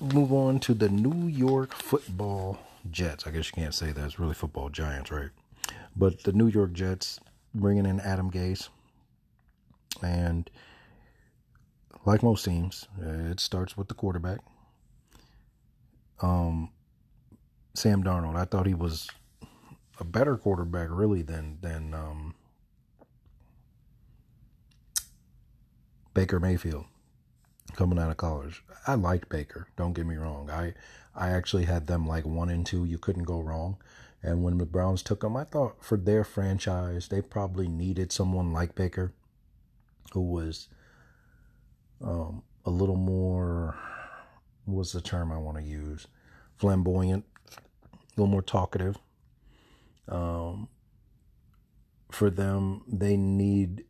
move on to the New York Football Jets. I guess you can't say that it's really football giants, right? But the New York Jets bringing in Adam Gase, and like most teams, it starts with the quarterback. Um, Sam Darnold. I thought he was a better quarterback, really, than than um, Baker Mayfield coming out of college. I liked Baker. Don't get me wrong. I I actually had them like one and two. You couldn't go wrong. And when the Browns took them, I thought for their franchise, they probably needed someone like Baker, who was um, a little more. What's the term I want to use? Flamboyant, a little more talkative. Um, for them, they need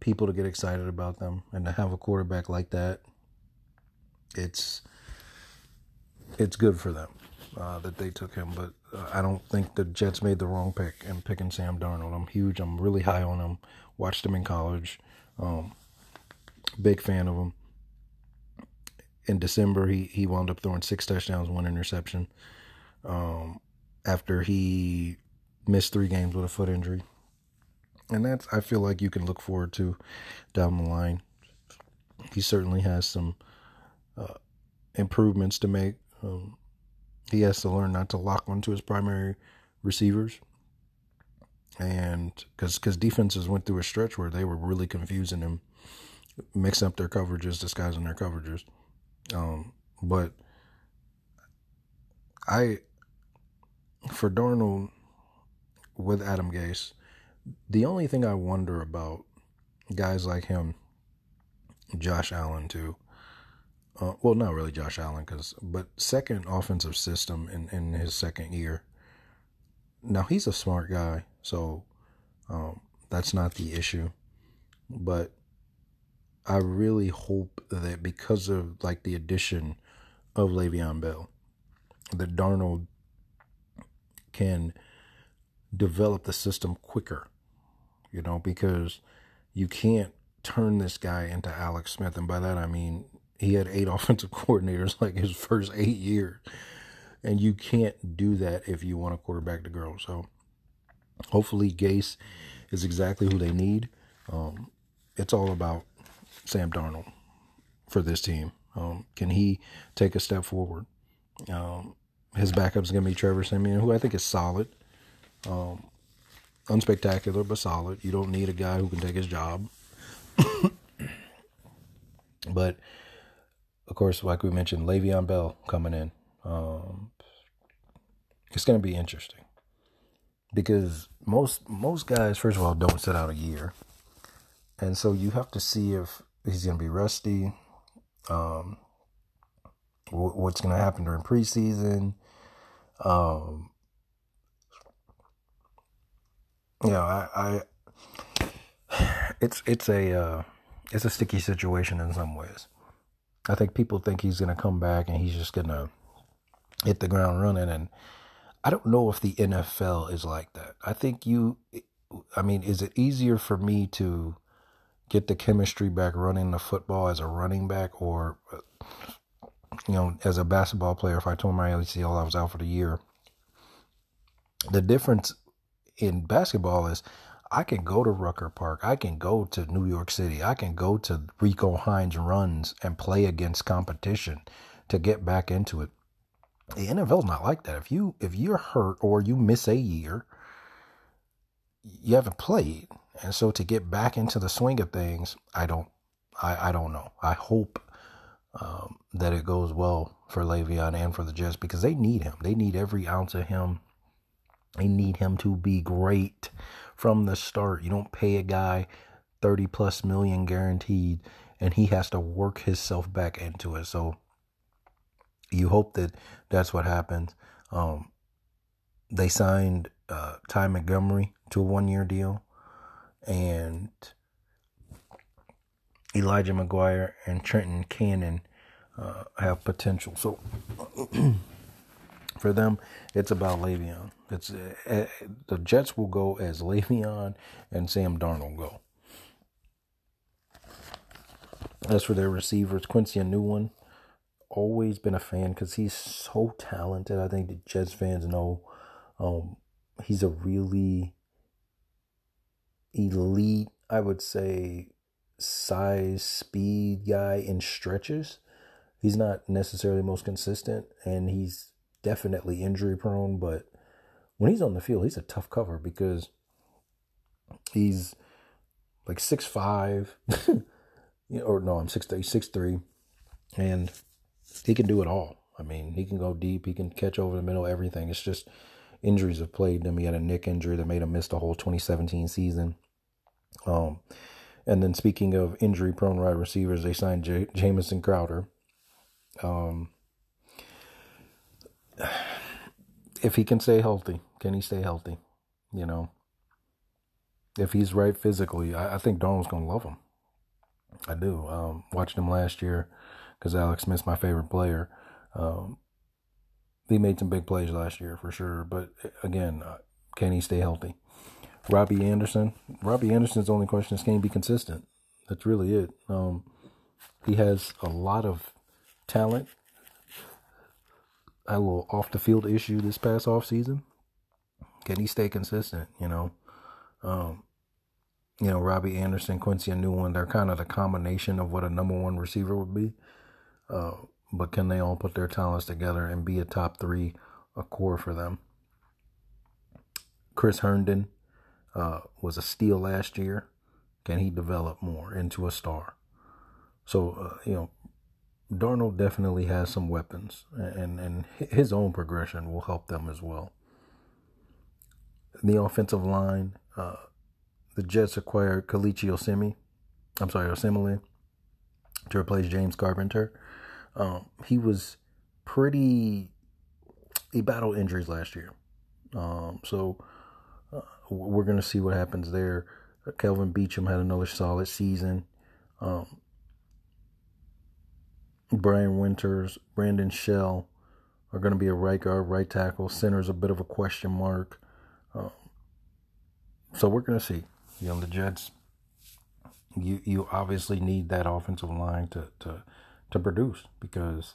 people to get excited about them and to have a quarterback like that it's it's good for them uh, that they took him. But uh, I don't think the Jets made the wrong pick in picking Sam Darnold. I'm huge. I'm really high on him. Watched him in college. Um, big fan of him. In December he he wound up throwing six touchdowns one interception um, after he missed three games with a foot injury and that's I feel like you can look forward to down the line. He certainly has some uh, improvements to make. Um, he has to learn not to lock onto his primary receivers, and because because defenses went through a stretch where they were really confusing him, mixing up their coverages, disguising their coverages. Um, but I, for Darnold, with Adam Gase the only thing I wonder about guys like him, Josh Allen too. Uh, well, not really Josh Allen, cause but second offensive system in in his second year. Now he's a smart guy, so um, that's not the issue. But I really hope that because of like the addition of Le'Veon Bell, that Darnold can develop the system quicker, you know, because you can't turn this guy into Alex Smith. And by that, I mean, he had eight offensive coordinators like his first eight years. And you can't do that if you want a quarterback to grow. So hopefully, Gase is exactly who they need. Um, it's all about Sam Darnold for this team. Um, can he take a step forward? Um, his backup is going to be Trevor Siemian, who I think is solid. Um, unspectacular, but solid. You don't need a guy who can take his job. but of course, like we mentioned, Le'Veon Bell coming in. Um, it's going to be interesting because most most guys, first of all, don't sit out a year, and so you have to see if he's going to be rusty. Um, what's going to happen during preseason? Um, yeah, I, I it's it's a uh, it's a sticky situation in some ways. I think people think he's going to come back and he's just going to hit the ground running, and I don't know if the NFL is like that. I think you, I mean, is it easier for me to get the chemistry back running the football as a running back, or you know, as a basketball player? If I told my ACL I was out for the year, the difference in basketball is I can go to Rucker Park. I can go to New York City. I can go to Rico Hines runs and play against competition to get back into it. The NFL's not like that. If you if you're hurt or you miss a year, you haven't played. And so to get back into the swing of things, I don't I, I don't know. I hope um, that it goes well for Le'Veon and for the Jets because they need him. They need every ounce of him they need him to be great from the start. You don't pay a guy 30 plus million guaranteed and he has to work himself back into it. So you hope that that's what happens. Um, they signed uh, Ty Montgomery to a one year deal and Elijah McGuire and Trenton Cannon uh, have potential. So For them, it's about Le'Veon. It's uh, the Jets will go as Le'Veon and Sam Darnold go. As for their receivers, Quincy Enunwa. always been a fan because he's so talented. I think the Jets fans know um, he's a really elite, I would say, size, speed guy in stretches. He's not necessarily most consistent, and he's definitely injury prone. But when he's on the field, he's a tough cover because he's like six five, or no, I'm six three, six three, and he can do it all. I mean, he can go deep, he can catch over the middle, everything. It's just injuries have played him. He had a neck injury that made him miss the whole 2017 season. Um, and then speaking of injury prone wide receivers, they signed J- Jamison Crowder. Um, if he can stay healthy, can he stay healthy? You know, if he's right physically, I, I think Darnold's gonna love him. I do. Um, watched him last year because Alex Smith's my favorite player. Um, he made some big plays last year for sure, but again, uh, can he stay healthy? Robbie Anderson. Robbie Anderson's only question is can he be consistent? That's really it. Um, he has a lot of talent. A little off the field issue this past off season. Can he stay consistent? You know, um, you know Robbie Anderson, Quincy Enunwa. They're kind of the combination of what a number one receiver would be. Uh, but can they all put their talents together and be a top three, a core for them? Chris Herndon, uh, was a steal last year. Can he develop more into a star? So, uh, you know, Darnold definitely has some weapons, and, and his own progression will help them as well. The offensive line, uh, the Jets acquired Kelechi Osimi, I'm sorry, Osemele, to replace James Carpenter. Um, he was pretty, he battled injuries last year. Um, so we're going to see what happens there. Kelvin Beachum had another solid season. Um, Brian Winters, Brandon Shell are going to be a right guard, right tackle. Center's a bit of a question mark. Um, so we're going to see. You know, the Jets. You you obviously need that offensive line to to to produce because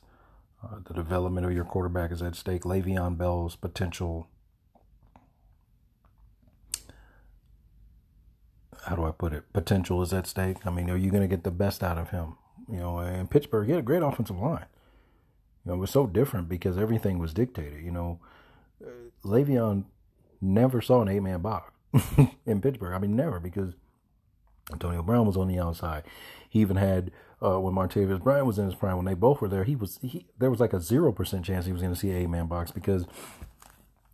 uh, the development of your quarterback is at stake. Le'Veon Bell's potential how do I put it? Potential is at stake. I mean, are you going to get the best out of him? You know, in Pittsburgh, he had a great offensive line. You know, it was so different because everything was dictated. You know, uh, Le'Veon never saw an eight man box in Pittsburgh. I mean, never because Antonio Brown was on the outside. He even had uh, when Martavis Bryant was in his prime. When they both were there, he was he there was like a zero percent chance he was going to see an eight man box because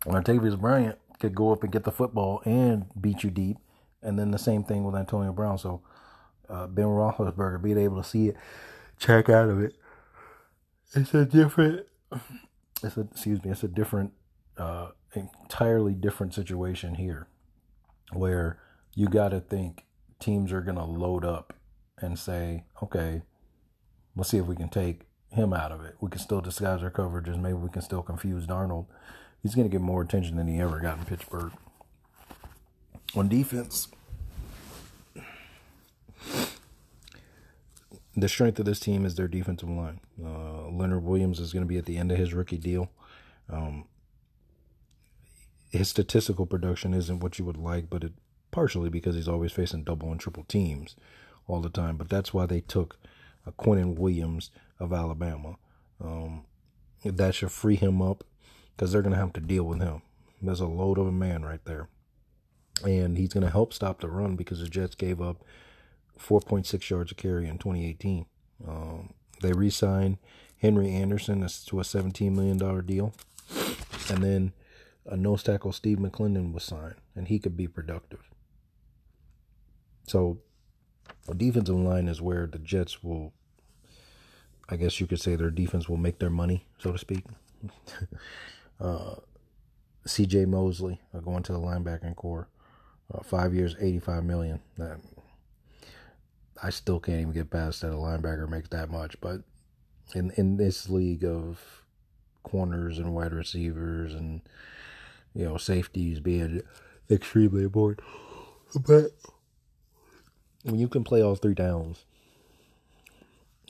Martavis Bryant could go up and get the football and beat you deep and then the same thing with Antonio Brown. So uh, Ben Roethlisberger being able to see it, check out of it. It's a different. It's a excuse me. It's a different, uh, entirely different situation here, where you got to think teams are gonna load up and say, okay, let's see if we can take him out of it. We can still disguise our coverages. Maybe we can still confuse Darnold. He's going to get more attention than he ever got in Pittsburgh. On defense, the strength of this team is their defensive line. Uh, Leonard Williams is going to be at the end of his rookie deal. Um, his statistical production isn't what you would like, but it partially because he's always facing double and triple teams all the time. But that's why they took uh, Quinnen Williams of Alabama. Um, that should free him up because they're going to have to deal with him. There's a load of a man right there and he's going to help stop the run because the Jets gave up 4.6 yards a carry in 2018. Um, they re-signed Henry Anderson to a 17 million dollar deal, and then a nose tackle Steve McLendon, was signed, and he could be productive. So, a defensive line is where the Jets will, I guess you could say, their defense will make their money, so to speak. uh, C.J. Mosley uh, going to the linebacking core. Uh, five years, eighty-five million. That, I still can't even get past that a linebacker makes that much. But in in this league of corners and wide receivers and you know safeties being extremely important, but when you can play all three downs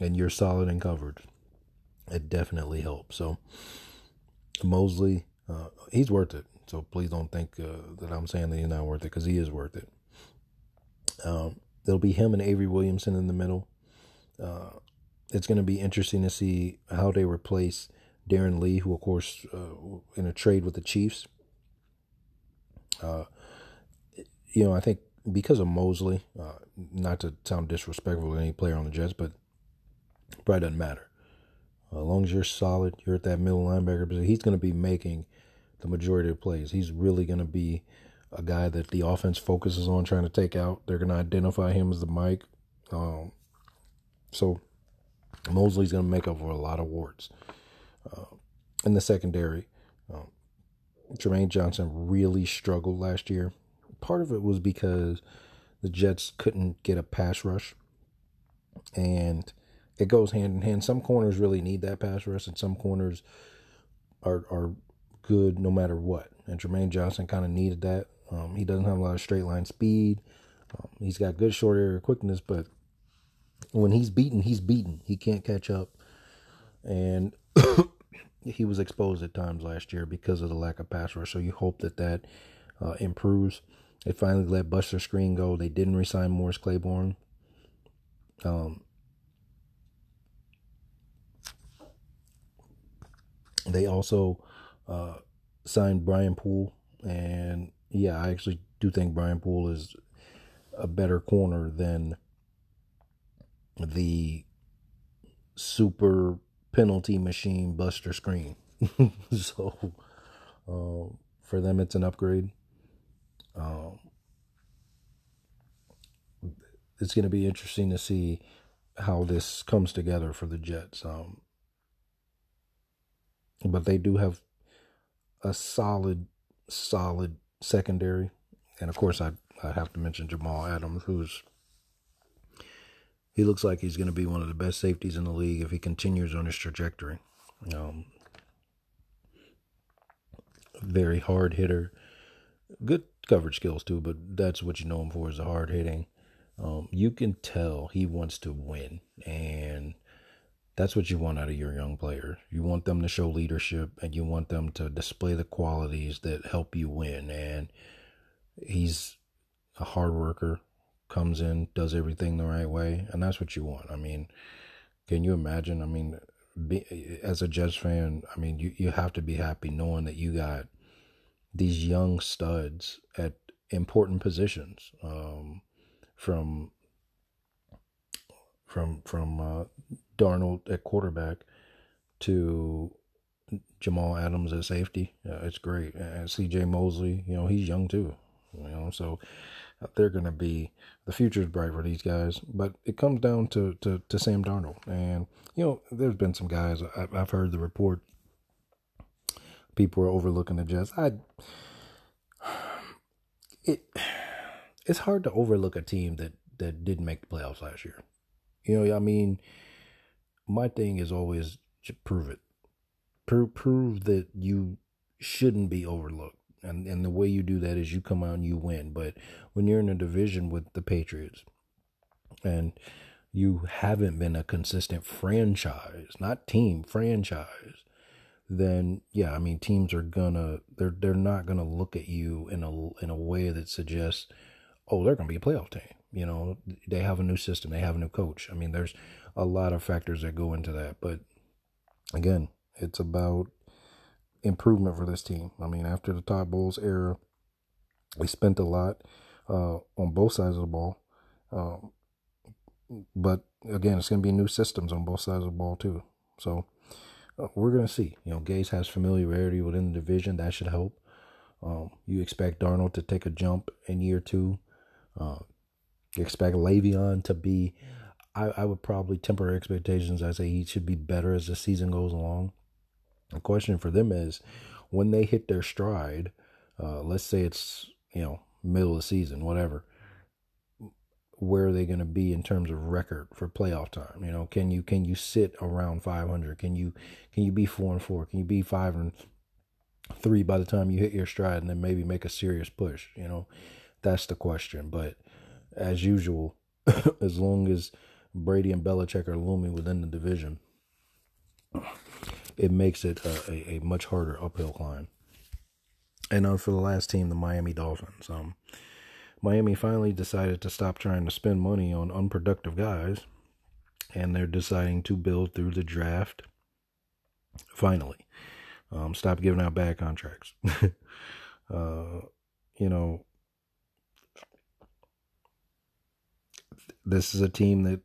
and you're solid in coverage, it definitely helps. So Mosley, uh, he's worth it. So please don't think uh, that I'm saying that he's not worth it because he is worth it. Um, it'll be him and Avery Williamson in the middle. Uh, it's going to be interesting to see how they replace Darron Lee, who, of course, uh, in a trade with the Chiefs. Uh, you know, I think because of Mosley, uh, not to sound disrespectful to any player on the Jets, but probably doesn't matter. As long as you're solid, you're at that middle linebacker position, he's going to be making the majority of plays. He's really going to be a guy that the offense focuses on trying to take out. They're going to identify him as the Mike. Um, so Mosley's going to make up for a lot of warts. Uh, in the secondary, um, Trumaine Johnson really struggled last year. Part of it was because the Jets couldn't get a pass rush. And it goes hand in hand. Some corners really need that pass rush, and some corners are are good no matter what. And Trumaine Johnson kind of needed that. Um, he doesn't have a lot of straight line speed. Um, he's got good short area quickness, but when he's beaten, he's beaten. He can't catch up, and he was exposed at times last year because of the lack of pass rush. So you hope that that uh, improves. They finally let Buster Skrine go. They didn't resign Morris Claiborne. Um, they also uh, signed Brian Poole, and yeah, I actually do think Brian Poole is a better corner than the super penalty machine Buster Skrine. so uh, for them, it's an upgrade. Um, it's going to be interesting to see how this comes together for the Jets. Um, but they do have a solid, solid secondary, and of course, I I have to mention Jamal Adams, who's he looks like he's going to be one of the best safeties in the league if he continues on his trajectory. Um, very hard hitter, good coverage skills too, but that's what you know him for is the hard hitting. Um, you can tell he wants to win, and that's what you want out of your young player. You want them to show leadership and you want them to display the qualities that help you win. And he's a hard worker, comes in, does everything the right way, and that's what you want. I mean, can you imagine? I mean, be, as a Jets fan, I mean, you, you have to be happy knowing that you got these young studs at important positions um, from from from uh, Darnold at quarterback to Jamal Adams at safety. Uh, it's great. And C.J. Mosley, you know, he's young too. You know, so they're going to be the future is bright for these guys. But it comes down to, to, to Sam Darnold, and you know, there's been some guys I, I've heard the report. People are overlooking the Jets. I it it's hard to overlook a team that that didn't make the playoffs last year. You know, I mean, my thing is always prove it. Prove prove that you shouldn't be overlooked. And and the way you do that is you come out and you win. But when you're in a division with the Patriots and you haven't been a consistent franchise, not team, franchise, then yeah, I mean teams are gonna they're they're not gonna look at you in a in a way that suggests, oh, they're gonna be a playoff team. You know, they have a new system, they have a new coach. I mean, there's a lot of factors that go into that. But again, it's about improvement for this team. I mean, after the Todd Bowles era, we spent a lot uh, on both sides of the ball. Um, but again, it's going to be new systems on both sides of the ball too. So uh, we're going to see. You know, Gase has familiarity within the division. That should help. Um, you expect Darnold to take a jump in year two. Uh, expect Le'Veon to be I, I would probably temper expectations. I say he should be better as the season goes along. The question for them is when they hit their stride, uh, let's say it's, you know, middle of the season, whatever, where are they going to be in terms of record for playoff time? You know, can you can you sit around 500? Can you can you be 4 and 4? Can you be 5 and 3 by the time you hit your stride and then maybe make a serious push, you know? That's the question, but as usual, as long as Brady and Belichick are looming within the division. it makes it a, a, a much harder uphill climb. And uh, for the last team, the Miami Dolphins, um, Miami finally decided to stop trying to spend money on unproductive guys, and they're deciding to build through the draft. Finally, um, stop giving out bad contracts. uh, you know, this is a team that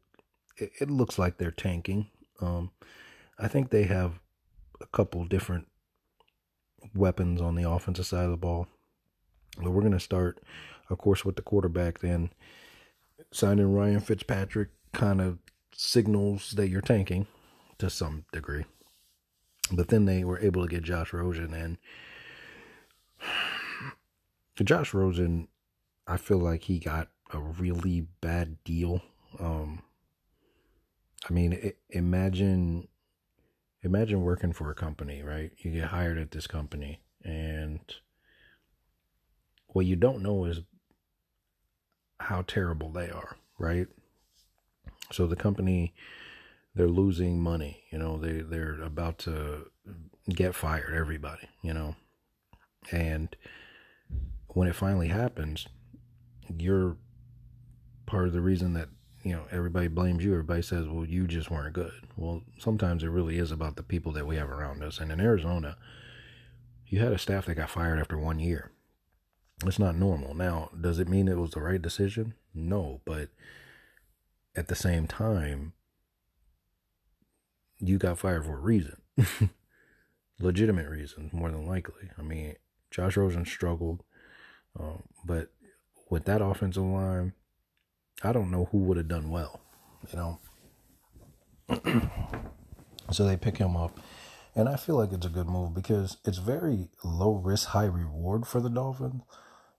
it, it looks like they're tanking. Um, I think they have a couple different weapons on the offensive side of the ball. But we're going to start, of course, with the quarterback. Then signing Ryan Fitzpatrick kind of signals that you're tanking to some degree. But then they were able to get Josh Rosen, and Josh Rosen, I feel like he got a really bad deal. Um, I mean, it, imagine imagine working for a company, right? You get hired at this company, and what you don't know is how terrible they are, right? So the company, they're losing money. You know, they they're about to get fired. Everybody, you know, and when it finally happens, you're part of the reason that you know everybody blames you. Everybody says well you just weren't good. Well sometimes it really is about the people that we have around us. And in arizona you had a staff that got fired after one year. It's not normal. Now does it mean it was the right decision? No but at the same time you got fired for a reason. Legitimate reasons more than likely. I mean josh rosen struggled um, but with that offensive line I don't know who would have done well, you know. so they pick him up. And I feel like it's a good move because it's very low risk, high reward for the Dolphins.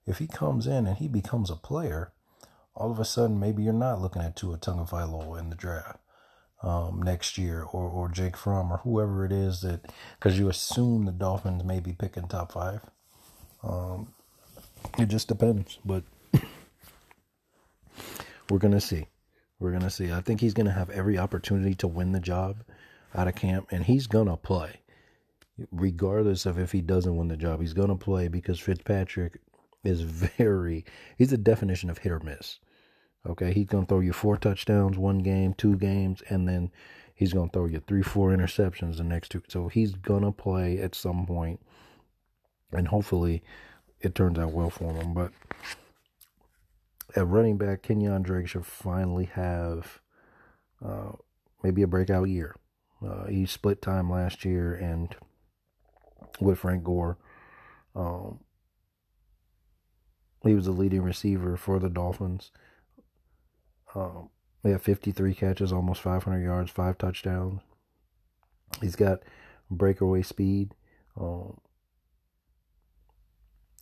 If he comes in and he becomes a player, all of a sudden maybe you're not looking at Tua Tagovailoa in the draft um, next year or, or Jake Fromm or whoever it is that because you assume the Dolphins may be picking top five. Um, it just depends, but we're going to see. We're going to see. I think he's going to have every opportunity to win the job out of camp, and he's going to play. Regardless of if he doesn't win the job, he's going to play because Fitzpatrick is very, he's the definition of hit or miss. Okay, he's going to throw you four touchdowns one game, two games, and then he's going to throw you three, four interceptions the next two. So he's going to play at some point, and hopefully it turns out well for him. But at running back, Kenyon Drake should finally have uh, maybe a breakout year. Uh, he split time last year and with Frank Gore. Um, he was the leading receiver for the Dolphins. Um, he had 53 catches, almost 500 yards, five touchdowns. He's got breakaway speed. Um,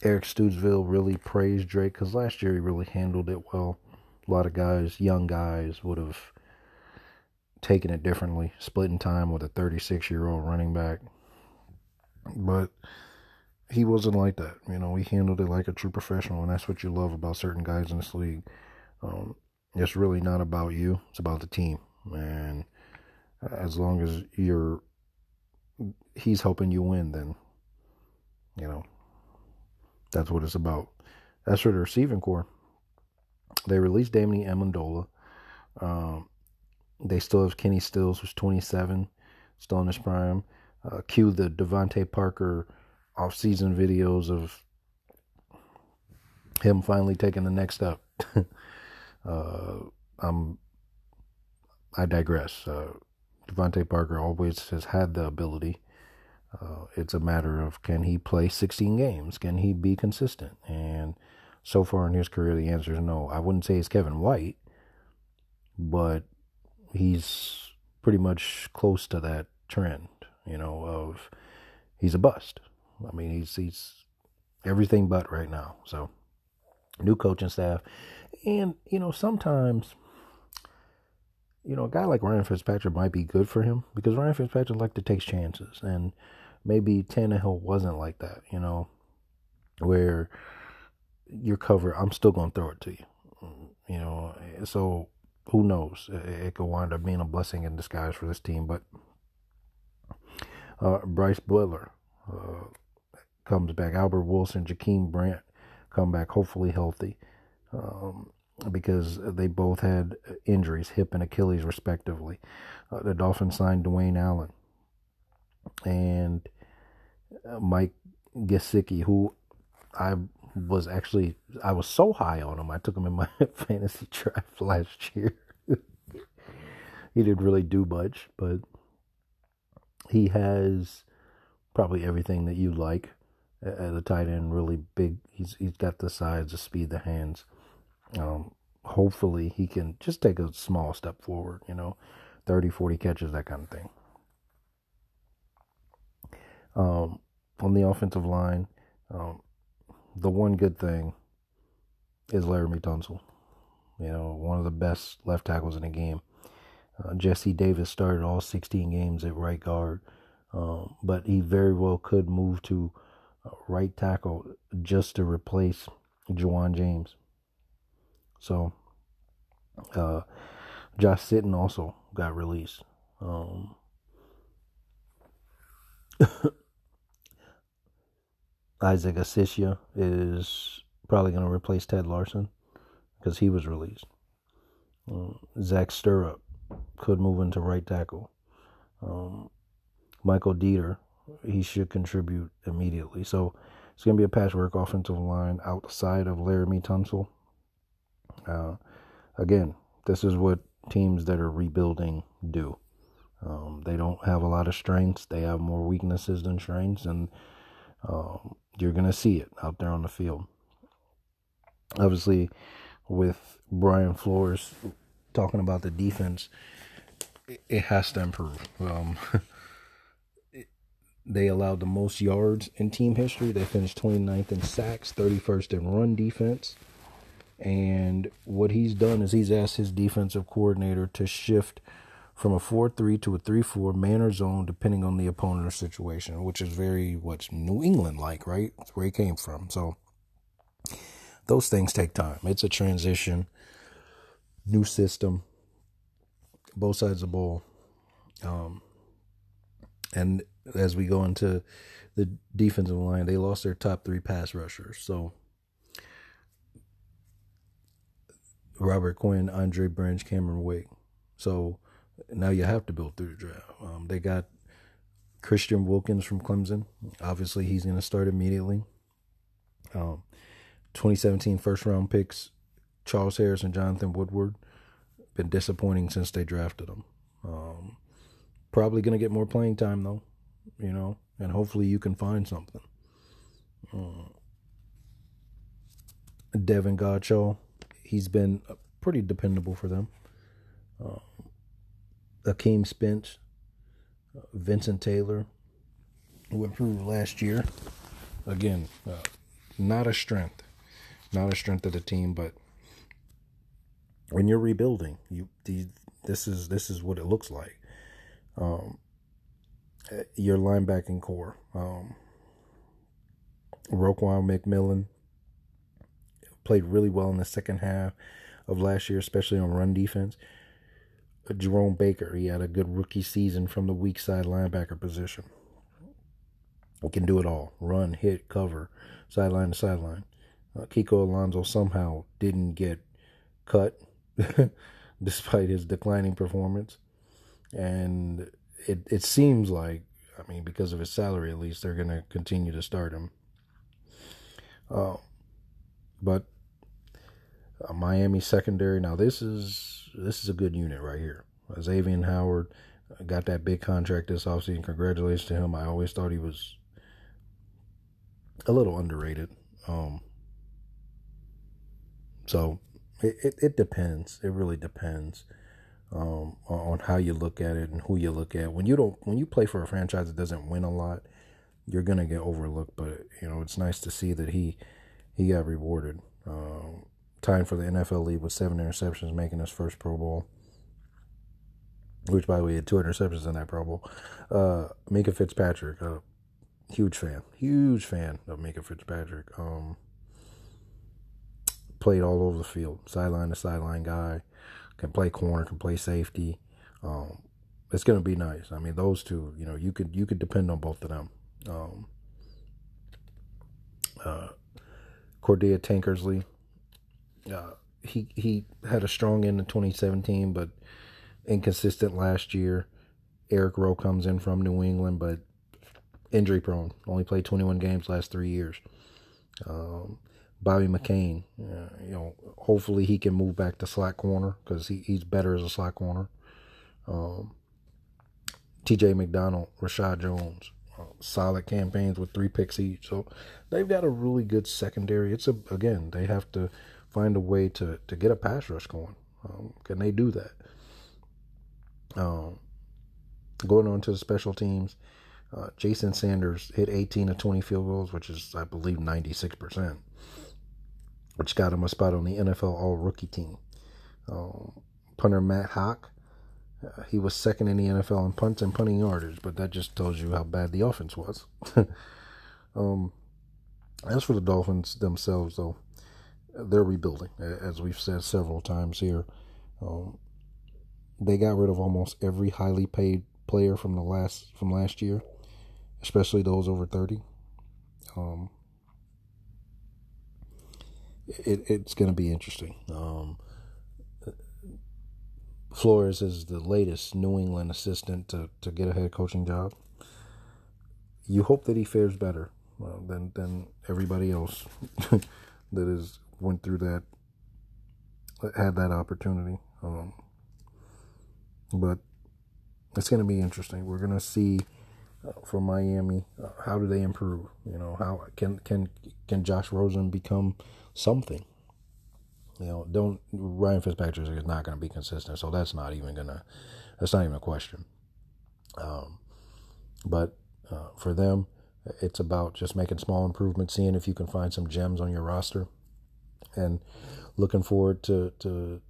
Eric Studesville really praised Drake because last year he really handled it well. A lot of guys, young guys, would have taken it differently, splitting time with a 36 year old running back. But he wasn't like that. You know, he handled it like a true professional, and that's what you love about certain guys in this league. Um, it's really not about you, it's about the team. And as long as you're, he's helping you win, then, you know, that's what it's about. As for the receiving core, they released Danny Amendola. Um, they still have Kenny Stills, who's 27, still in his prime. Uh, cue the DeVante Parker off-season videos of him finally taking the next step. uh, I'm, I digress. Uh, DeVante Parker always has had the ability uh, it's a matter of can he play 16 games? Can he be consistent? And so far in his career, the answer is no. I wouldn't say it's Kevin White, but he's pretty much close to that trend, you know, of he's a bust. I mean, he's he's everything but right now. So, new coaching staff, and you know, sometimes you know, a guy like Ryan Fitzpatrick might be good for him because Ryan Fitzpatrick like to take chances, and maybe Tannehill wasn't like that, you know, where you're covered. I'm still gonna throw it to you, you know. So who knows? It, could wind up being a blessing in disguise for this team, but Uh, Brice Butler uh, comes back. Albert Wilson, Jakeem Grant come back, hopefully healthy, um, because they both had injuries, hip and Achilles, respectively. Uh, the Dolphins signed Dwayne Allen and uh, Mike Gesicki, who I was actually I was so high on him. I took him in my fantasy draft last year. he didn't really do much, but he has probably everything that you like at a tight end. Really big. He's he's got the size, the speed, the hands. Um, hopefully he can just take a small step forward. You know, 30, 40 catches, that kind of thing. Um, on the offensive line, um, the one good thing is Laremy Tunsil. You know, one of the best left tackles in the game. Uh, Jesse Davis started all 16 games at right guard, um, but he very well could move to uh, right tackle just to replace Ja'Wuan James. So, uh, Josh Sitton also got released. Um, Isaac Asiata is probably going to replace Ted Larsen because he was released. Um, Zach Sterup could move into right tackle. Um, Michael Deiter, he should contribute immediately. So it's going to be a patchwork offensive line outside of Laremy Tunsil. Uh, again, this is what teams that are rebuilding do. Um, they don't have a lot of strengths. They have more weaknesses than strengths, and um, you're going to see it out there on the field. Obviously, with Brian Flores talking about the defense, it has to improve. Um, they allowed the most yards in team history. They finished 29th in sacks, 31st in run defense. And what he's done is he's asked his defensive coordinator to shift from a 4-3 to a 3-4 man or zone depending on the opponent or situation, which is very what's New England like, right? That's where he came from. So those things take time. It's a transition, new system, both sides of the ball. Um, and as we go into the defensive line, they lost their top three pass rushers. So Robert Quinn, Andre Branch, Cameron Wake. So now you have to build through the draft. Um, they got Christian Wilkins from Clemson. Obviously, he's going to start immediately. Um, 2017 first round picks Charles Harris and Jonathan Woodward been disappointing since they drafted them. Um, probably going to get more playing time though, you know, and hopefully you can find something. Uh, Davon Godchaux, he's been pretty dependable for them. Uh, Akeem Spence, uh, Vincent Taylor, who improved last year. Again, uh, not a strength, not a strength of the team, but when you're rebuilding, you this is this is what it looks like. Um, uh, your linebacking core, um, Raekwon McMillan played really well in the second half of last year, especially on run defense. Jerome Baker. He had a good rookie season from the weak side linebacker position. He can do it all run, hit, cover, sideline to sideline. Uh, Kiko Alonso somehow didn't get cut despite his declining performance. And it, it seems like, I mean, because of his salary at least, they're going to continue to start him. Uh, but uh, Miami secondary. Now this is this is a good unit right here. Xavier Howard got that big contract this offseason. Congratulations to him. I always thought he was a little underrated. Um, so it, it, it, depends. It really depends um, on how you look at it and who you look at. When you don't when you play for a franchise that doesn't win a lot, you're gonna get overlooked. But you know it's nice to see that he he got rewarded. Um, tying for the NFL lead with seven interceptions, making his first Pro Bowl. Which, by the way, had two interceptions in that Pro Bowl. Uh, Minkah Fitzpatrick, a huge fan, huge fan of Minkah Fitzpatrick. Um, played all over the field, sideline to sideline guy, can play corner, can play safety. Um, it's going to be nice. I mean, those two, you know, you could you could depend on both of them. Um, uh, Cordrea Tankersley, uh, he he had a strong end in 2017, but inconsistent last year. Eric Rowe comes in from New England, but injury prone. Only played 21 games last three years. Um, Bobby McCain, uh, you know, hopefully he can move back to slot corner because he, he's better as a slot corner. Um, T.J. McDonald, Reshad Jones, uh, solid campaigns with three picks each. So they've got a really good secondary. It's a again they have to find a way to to get a pass rush going. Um, can they do that? Um, going on to the special teams, uh, Jason Sanders hit 18 of 20 field goals, which is I believe 96 percent which got him a spot on the NFL All Rookie team. Um, punter Matt Haack, uh, he was second in the NFL in punts and punting yardage, but that just tells you how bad the offense was. um, as for the Dolphins themselves, though, they're rebuilding, as we've said several times here. Um, they got rid of almost every highly paid player from the last from last year, especially those over thirty. Um, it, it's going to be interesting. Um, Flores is the latest New England assistant to, to get a head coaching job. You hope that he fares better uh, than than everybody else that has went through that, had that opportunity. Um, but it's going to be interesting. We're going to see uh, from Miami uh, how do they improve. You know how can can can Josh Rosen become something. You know, don't Ryan Fitzpatrick is not going to be consistent, so that's not even gonna that's not even a question. Um, but uh, for them, it's about just making small improvements, seeing if you can find some gems on your roster, and looking forward to to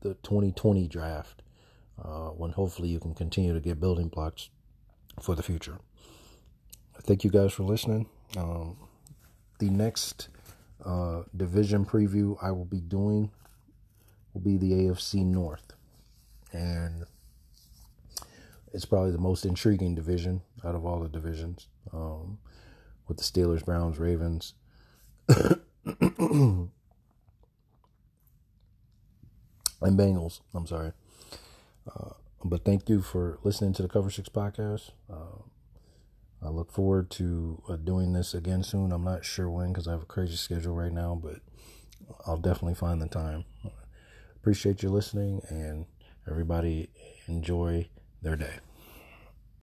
the 2020 draft uh, when hopefully you can continue to get building blocks for the future. Thank you guys for listening. Um, the next uh, division preview I will be doing will be the AFC North. And it's probably the most intriguing division out of all the divisions um, with the Steelers, Browns, Ravens. And Bengals. I'm sorry. Uh, but thank you for listening to the Cover Six podcast. Uh, I look forward to uh, doing this again soon. I'm not sure when because I have a crazy schedule right now, but I'll definitely find the time. Appreciate you listening and everybody enjoy their day.